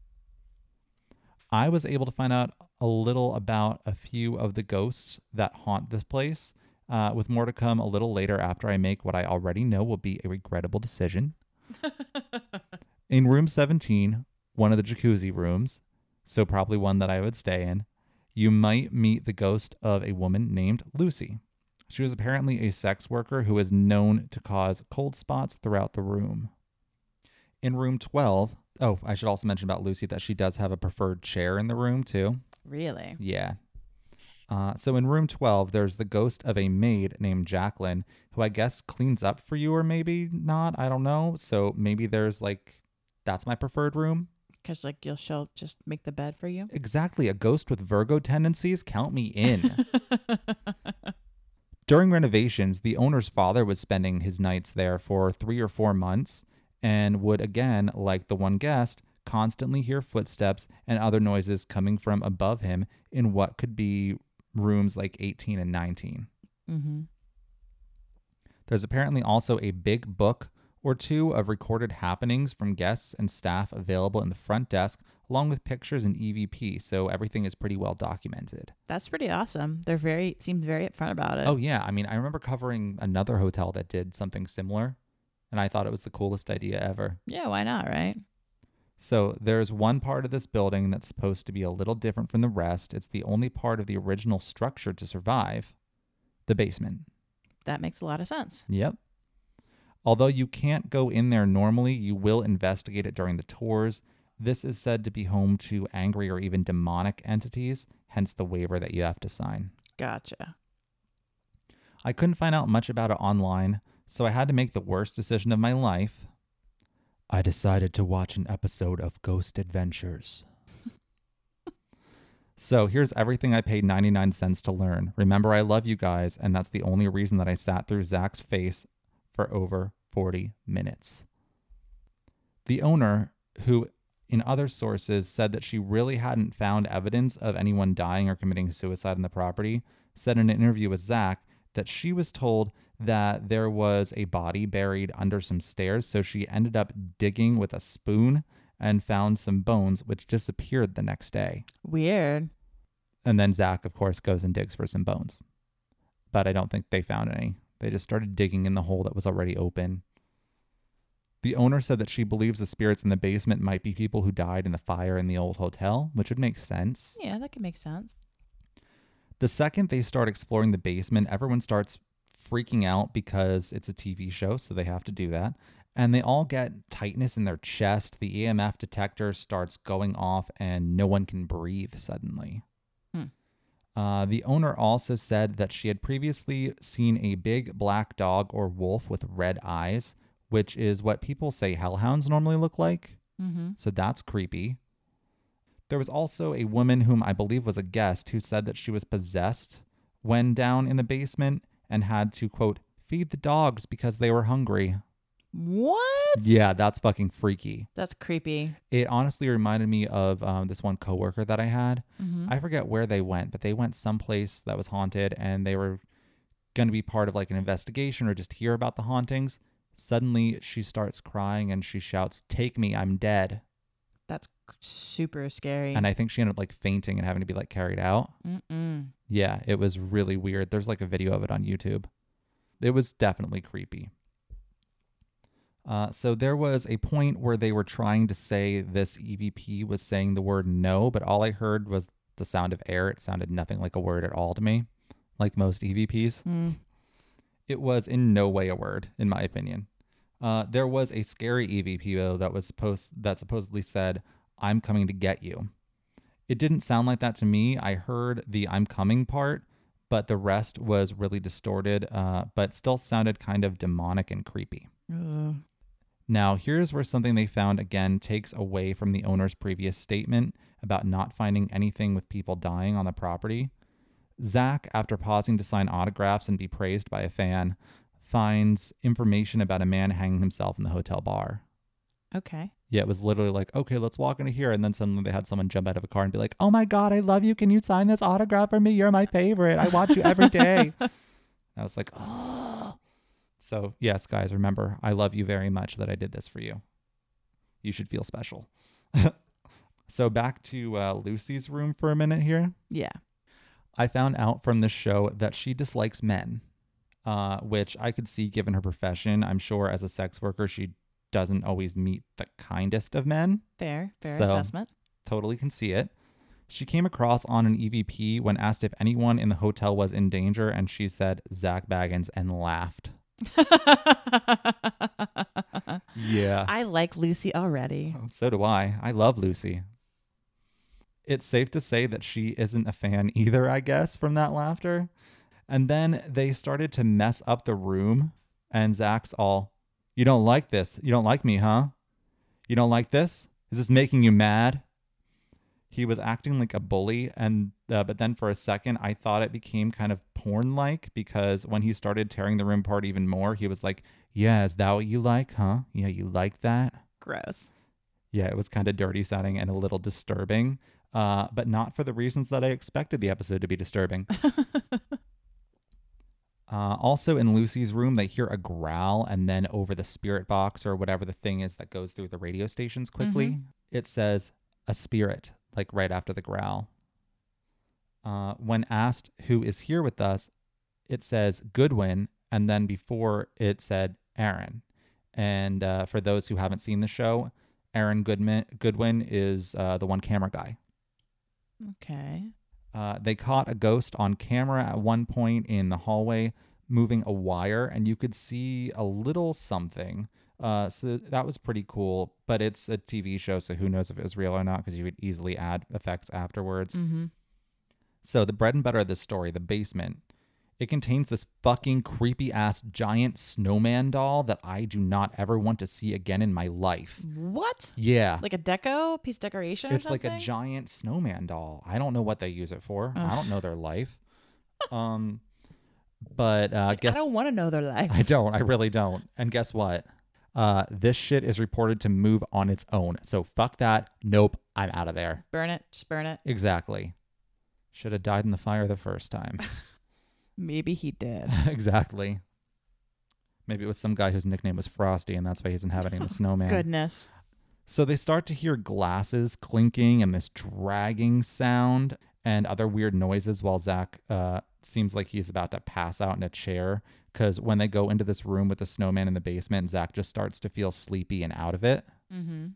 I was able to find out a little about a few of the ghosts that haunt this place, uh, with more to come a little later after I make what I already know will be a regrettable decision. in room 17, one of the jacuzzi rooms, so probably one that I would stay in, you might meet the ghost of a woman named Lucy. She was apparently a sex worker who is known to cause cold spots throughout the room. In room 12, oh, I should also mention about Lucy that she does have a preferred chair in the room too. Really? Yeah. Uh, so in room 12, there's the ghost of a maid named Jacqueline, who I guess cleans up for you, or maybe not. I don't know. So maybe there's like, that's my preferred room. Because like you'll she'll just make the bed for you. Exactly. A ghost with Virgo tendencies, count me in. During renovations, the owner's father was spending his nights there for three or four months and would again, like the one guest, constantly hear footsteps and other noises coming from above him in what could be rooms like 18 and 19. mm-hmm. There's apparently also a big book or two of recorded happenings from guests and staff available in the front desk, along with pictures and EVP, so everything is pretty well documented. That's pretty awesome. They're very seemed very upfront about it. Oh, yeah. I mean, I remember covering another hotel that did something similar, and I thought it was the coolest idea ever. yeah. Why not? Right? So there's one part of this building that's supposed to be a little different from the rest. It's the only part of the original structure to survive the basement. That makes a lot of sense. Yep. Although you can't go in there normally, you will investigate it during the tours. This is said to be home to angry or even demonic entities, hence the waiver that you have to sign. Gotcha. I couldn't find out much about it online, so I had to make the worst decision of my life. I decided to watch an episode of Ghost Adventures. so here's everything I paid 99 cents to learn. Remember, I love you guys, and that's the only reason that I sat through Zak's face for over 40 minutes. The owner, who in other sources said that she really hadn't found evidence of anyone dying or committing suicide on the property, said in an interview with Zak that she was told that there was a body buried under some stairs, so she ended up digging with a spoon and found some bones, which disappeared the next day. Weird. And then Zak, of course, goes and digs for some bones. But I don't think they found any. They just started digging in the hole that was already open. The owner said that she believes the spirits in the basement might be people who died in the fire in the old hotel, which would make sense. Yeah, that could make sense. The second they start exploring the basement, everyone starts freaking out because it's a TV show, so they have to do that. And they all get tightness in their chest. The EMF detector starts going off, and no one can breathe suddenly. Uh, the owner also said that she had previously seen a big black dog or wolf with red eyes, which is what people say hellhounds normally look like. Mm-hmm. So that's creepy. There was also a woman whom I believe was a guest who said that she was possessed when down in the basement and had to, quote, feed the dogs because they were hungry. What? Yeah, that's fucking freaky. That's creepy. It honestly reminded me of um, this one coworker that I had. Mm-hmm. I forget where they went, but they went someplace that was haunted and they were going to be part of like an investigation or just hear about the hauntings. Suddenly she starts crying and she shouts, Take me, I'm dead. That's super scary. And I think she ended up like fainting and having to be like carried out. Mm-mm. Yeah, it was really weird. There's like a video of it on YouTube. It was definitely creepy. Uh, so there was a point where they were trying to say this EVP was saying the word no, but all I heard was the sound of air. It sounded nothing like a word at all to me, like most EVPs. Mm. It was in no way a word, in my opinion. Uh, there was a scary EVP though that was supposed that supposedly said, "I'm coming to get you." It didn't sound like that to me. I heard the "I'm coming" part, but the rest was really distorted, uh, but still sounded kind of demonic and creepy. Ugh. Now, here's where something they found again takes away from the owner's previous statement about not finding anything with people dying on the property. Zak, after pausing to sign autographs and be praised by a fan, finds information about a man hanging himself in the hotel bar. Okay. Yeah, it was literally like, okay, let's walk into here. And then suddenly they had someone jump out of a car and be like, oh my God, I love you. Can you sign this autograph for me? You're my favorite. I watch you every day. I was like, oh. So, yes, guys, remember, I love you very much that I did this for you. You should feel special. so, back to uh, Lucy's room for a minute here. Yeah. I found out from this show that she dislikes men, uh, which I could see given her profession. I'm sure as a sex worker, she doesn't always meet the kindest of men. Fair. Fair So- assessment. Totally can see it. She came across on an EVP when asked if anyone in the hotel was in danger, and she said Zak Bagans and laughed. Yeah. I like Lucy already. So do I. I love Lucy. It's safe to say that she isn't a fan either, I guess, from that laughter. And then they started to mess up the room, and Zak's all, You don't like this. You don't like me, huh? You don't like this? Is this making you mad? He was acting like a bully, and uh, but then for a second, I thought it became kind of porn-like because when he started tearing the room apart even more, he was like, "Yeah, is that what you like, huh? Yeah, you like that." Gross. Yeah, it was kind of dirty sounding and a little disturbing, uh, but not for the reasons that I expected the episode to be disturbing. uh, also, in Lucy's room, they hear a growl, and then over the spirit box or whatever the thing is that goes through the radio stations quickly, it says a spirit, like right after the growl. Uh, when asked who is here with us, it says Goodwin, and then before it said Aaron. And uh, for those who haven't seen the show, Aaron Goodman Goodwin is uh, the one camera guy. Okay. Uh, they caught a ghost on camera at one point in the hallway moving a wire, and you could see a little something. Uh, so that was pretty cool, but it's a TV show, so who knows if it was real or not because you would easily add effects afterwards. Mm-hmm. So the bread and butter of this story, the basement, it contains this fucking creepy ass giant snowman doll that I do not ever want to see again in my life. What? Yeah. Like a deco piece decoration? or it's like a giant snowman doll. I don't know what they use it for. I don't know their life. um but uh guess I don't want to know their life. I don't. I really don't. And guess what? Uh this shit is reported to move on its own. So fuck that. Nope. I'm out of there. burn it. Just burn it. Exactly. Should have died in the fire the first time. Maybe he did. exactly. Maybe it was some guy whose nickname was Frosty, and that's why he's inhabiting the snowman. Goodness. So they start to hear glasses clinking and this dragging sound and other weird noises while Zak uh, seems like he's about to pass out in a chair. Because when they go into this room with the snowman in the basement, Zak just starts to feel sleepy and out of it. Mm-hmm.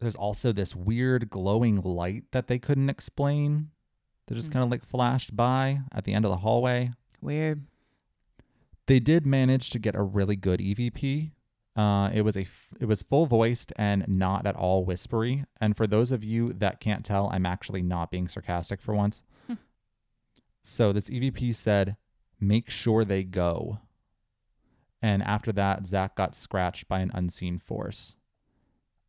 There's also this weird glowing light that they couldn't explain that just Hmm. kind of like flashed by at the end of the hallway. Weird. they did manage to get a really good EVP. Uh, it was a f- it was full voiced and not at all whispery. And for those of you that can't tell, I'm actually not being sarcastic for once. Hmm. so this EVP said, "Make sure they go." And after that, Zak got scratched by an unseen force.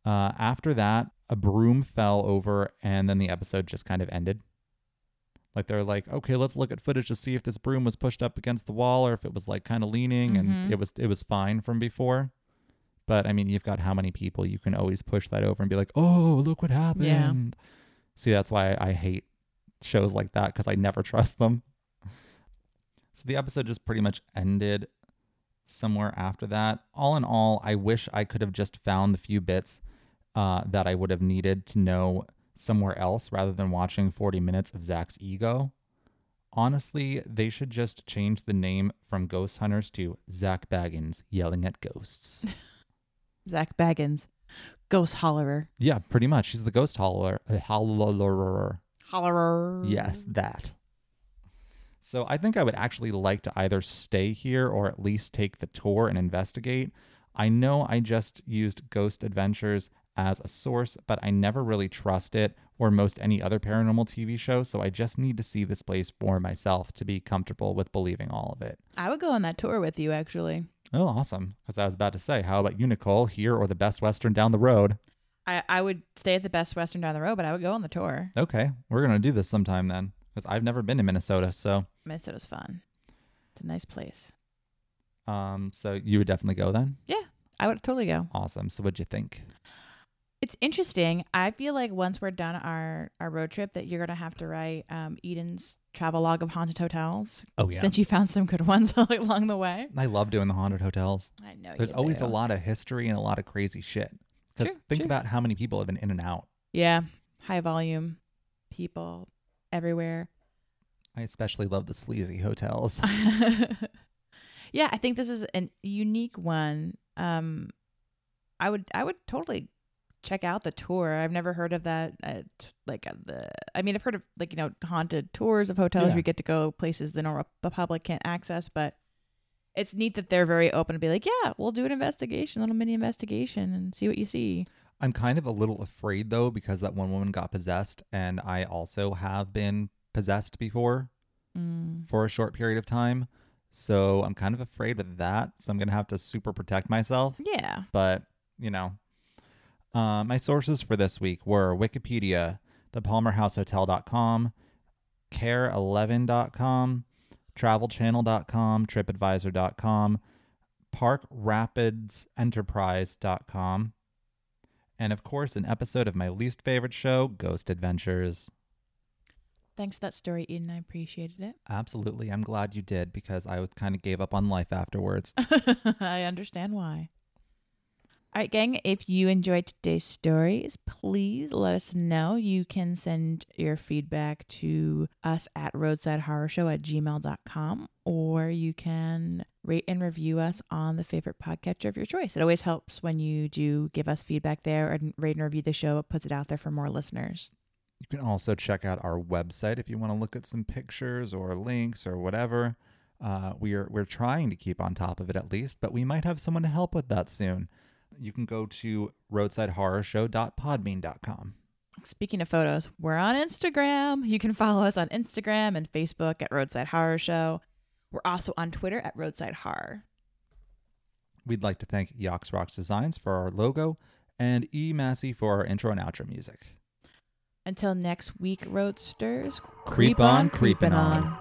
Uh, after that, a broom fell over, and then the episode just kind of ended. Like they're like, okay, let's look at footage to see if this broom was pushed up against the wall or if it was like kind of leaning, Mhm. and it was it was fine from before. But I mean, you've got how many people you can always push that over and be like, oh, look what happened. See, that's why I hate shows like that because I never trust them. So the episode just pretty much ended somewhere after that. All in all, I wish I could have just found the few bits uh, that I would have needed to know somewhere else rather than watching 40 minutes of Zak's ego. Honestly, they should just change the name from Ghost Hunters to Zak Bagans yelling at ghosts. Zak Bagans, ghost hollerer. yeah, pretty much. He's the ghost holler. Uh, hollerer. Hollerer. Yes, that. So I think I would actually like to either stay here or at least take the tour and investigate. I know I just used Ghost Adventures as a source, but I never really trust it or most any other paranormal TV show, so I just need to see this place for myself to be comfortable with believing all of it. I would go on that tour with you, actually. Oh, awesome. Because I was about to say, how about you, Nicole, here or the Best Western down the road? I, I would stay at the Best Western down the road, but I would go on the tour. Okay, we're going to do this sometime then. because I've never been to Minnesota. So, Minnesota's fun. It's a nice place. um, so you would definitely go then. Yeah, I would totally go. Awesome. So, what'd you think? It's interesting. I feel like once we're done our, our road trip, that you're gonna have to write um, Eden's travel log of haunted hotels. Oh yeah, Since you found some good ones along the way. I love doing the haunted hotels. I know. There's always do. a lot of history and a lot of crazy shit. Because Sure, think sure. about how many people have been in and out. Yeah, high volume, people everywhere. I especially love the sleazy hotels. yeah, I think this is an unique one. Um, I would I would totally check out the tour. I've never heard of that. Uh, t- like uh, the, I mean, I've heard of like you know haunted tours of hotels. Yeah. where you get to go places the normal the public can't access, but it's neat that they're very open to be like, yeah, we'll do an investigation, a little mini investigation, and see what you see. I'm kind of a little afraid though because that one woman got possessed and I also have been possessed before Mm. for a short period of time. So I'm kind of afraid with that. So I'm going to have to super protect myself. Yeah. But, you know, uh, my sources for this week were Wikipedia, thepalmerhousehotel.com, kare11.com, travelchannel.com, tripadvisor.com, parkrapidsenterprise.com, and of course, an episode of my least favorite show, Ghost Adventures. Thanks for that story, Eden. I appreciated it. Absolutely. I'm glad you did because I kind of gave up on life afterwards. I understand why. All right, gang, if you enjoyed today's stories, please let us know. You can send your feedback to us at roadsidehorrorshow at gmail.com or you can rate and review us on the favorite podcatcher of your choice. It always helps when you do give us feedback there and rate and review the show. It puts it out there for more listeners. You can also check out our website if you want to look at some pictures or links or whatever. Uh, we're we're trying to keep on top of it at least, but we might have someone to help with that soon. You can go to roadsidehorrorshow.podbean.com. Speaking of photos, we're on Instagram. You can follow us on Instagram and Facebook at Roadside Horror Show. We're also on Twitter at Roadside Horror. We'd like to thank Yox Rocks Designs for our logo and E Massey for our intro and outro music. Until next week, Roadsters, Creep on, creepin' creepin' on.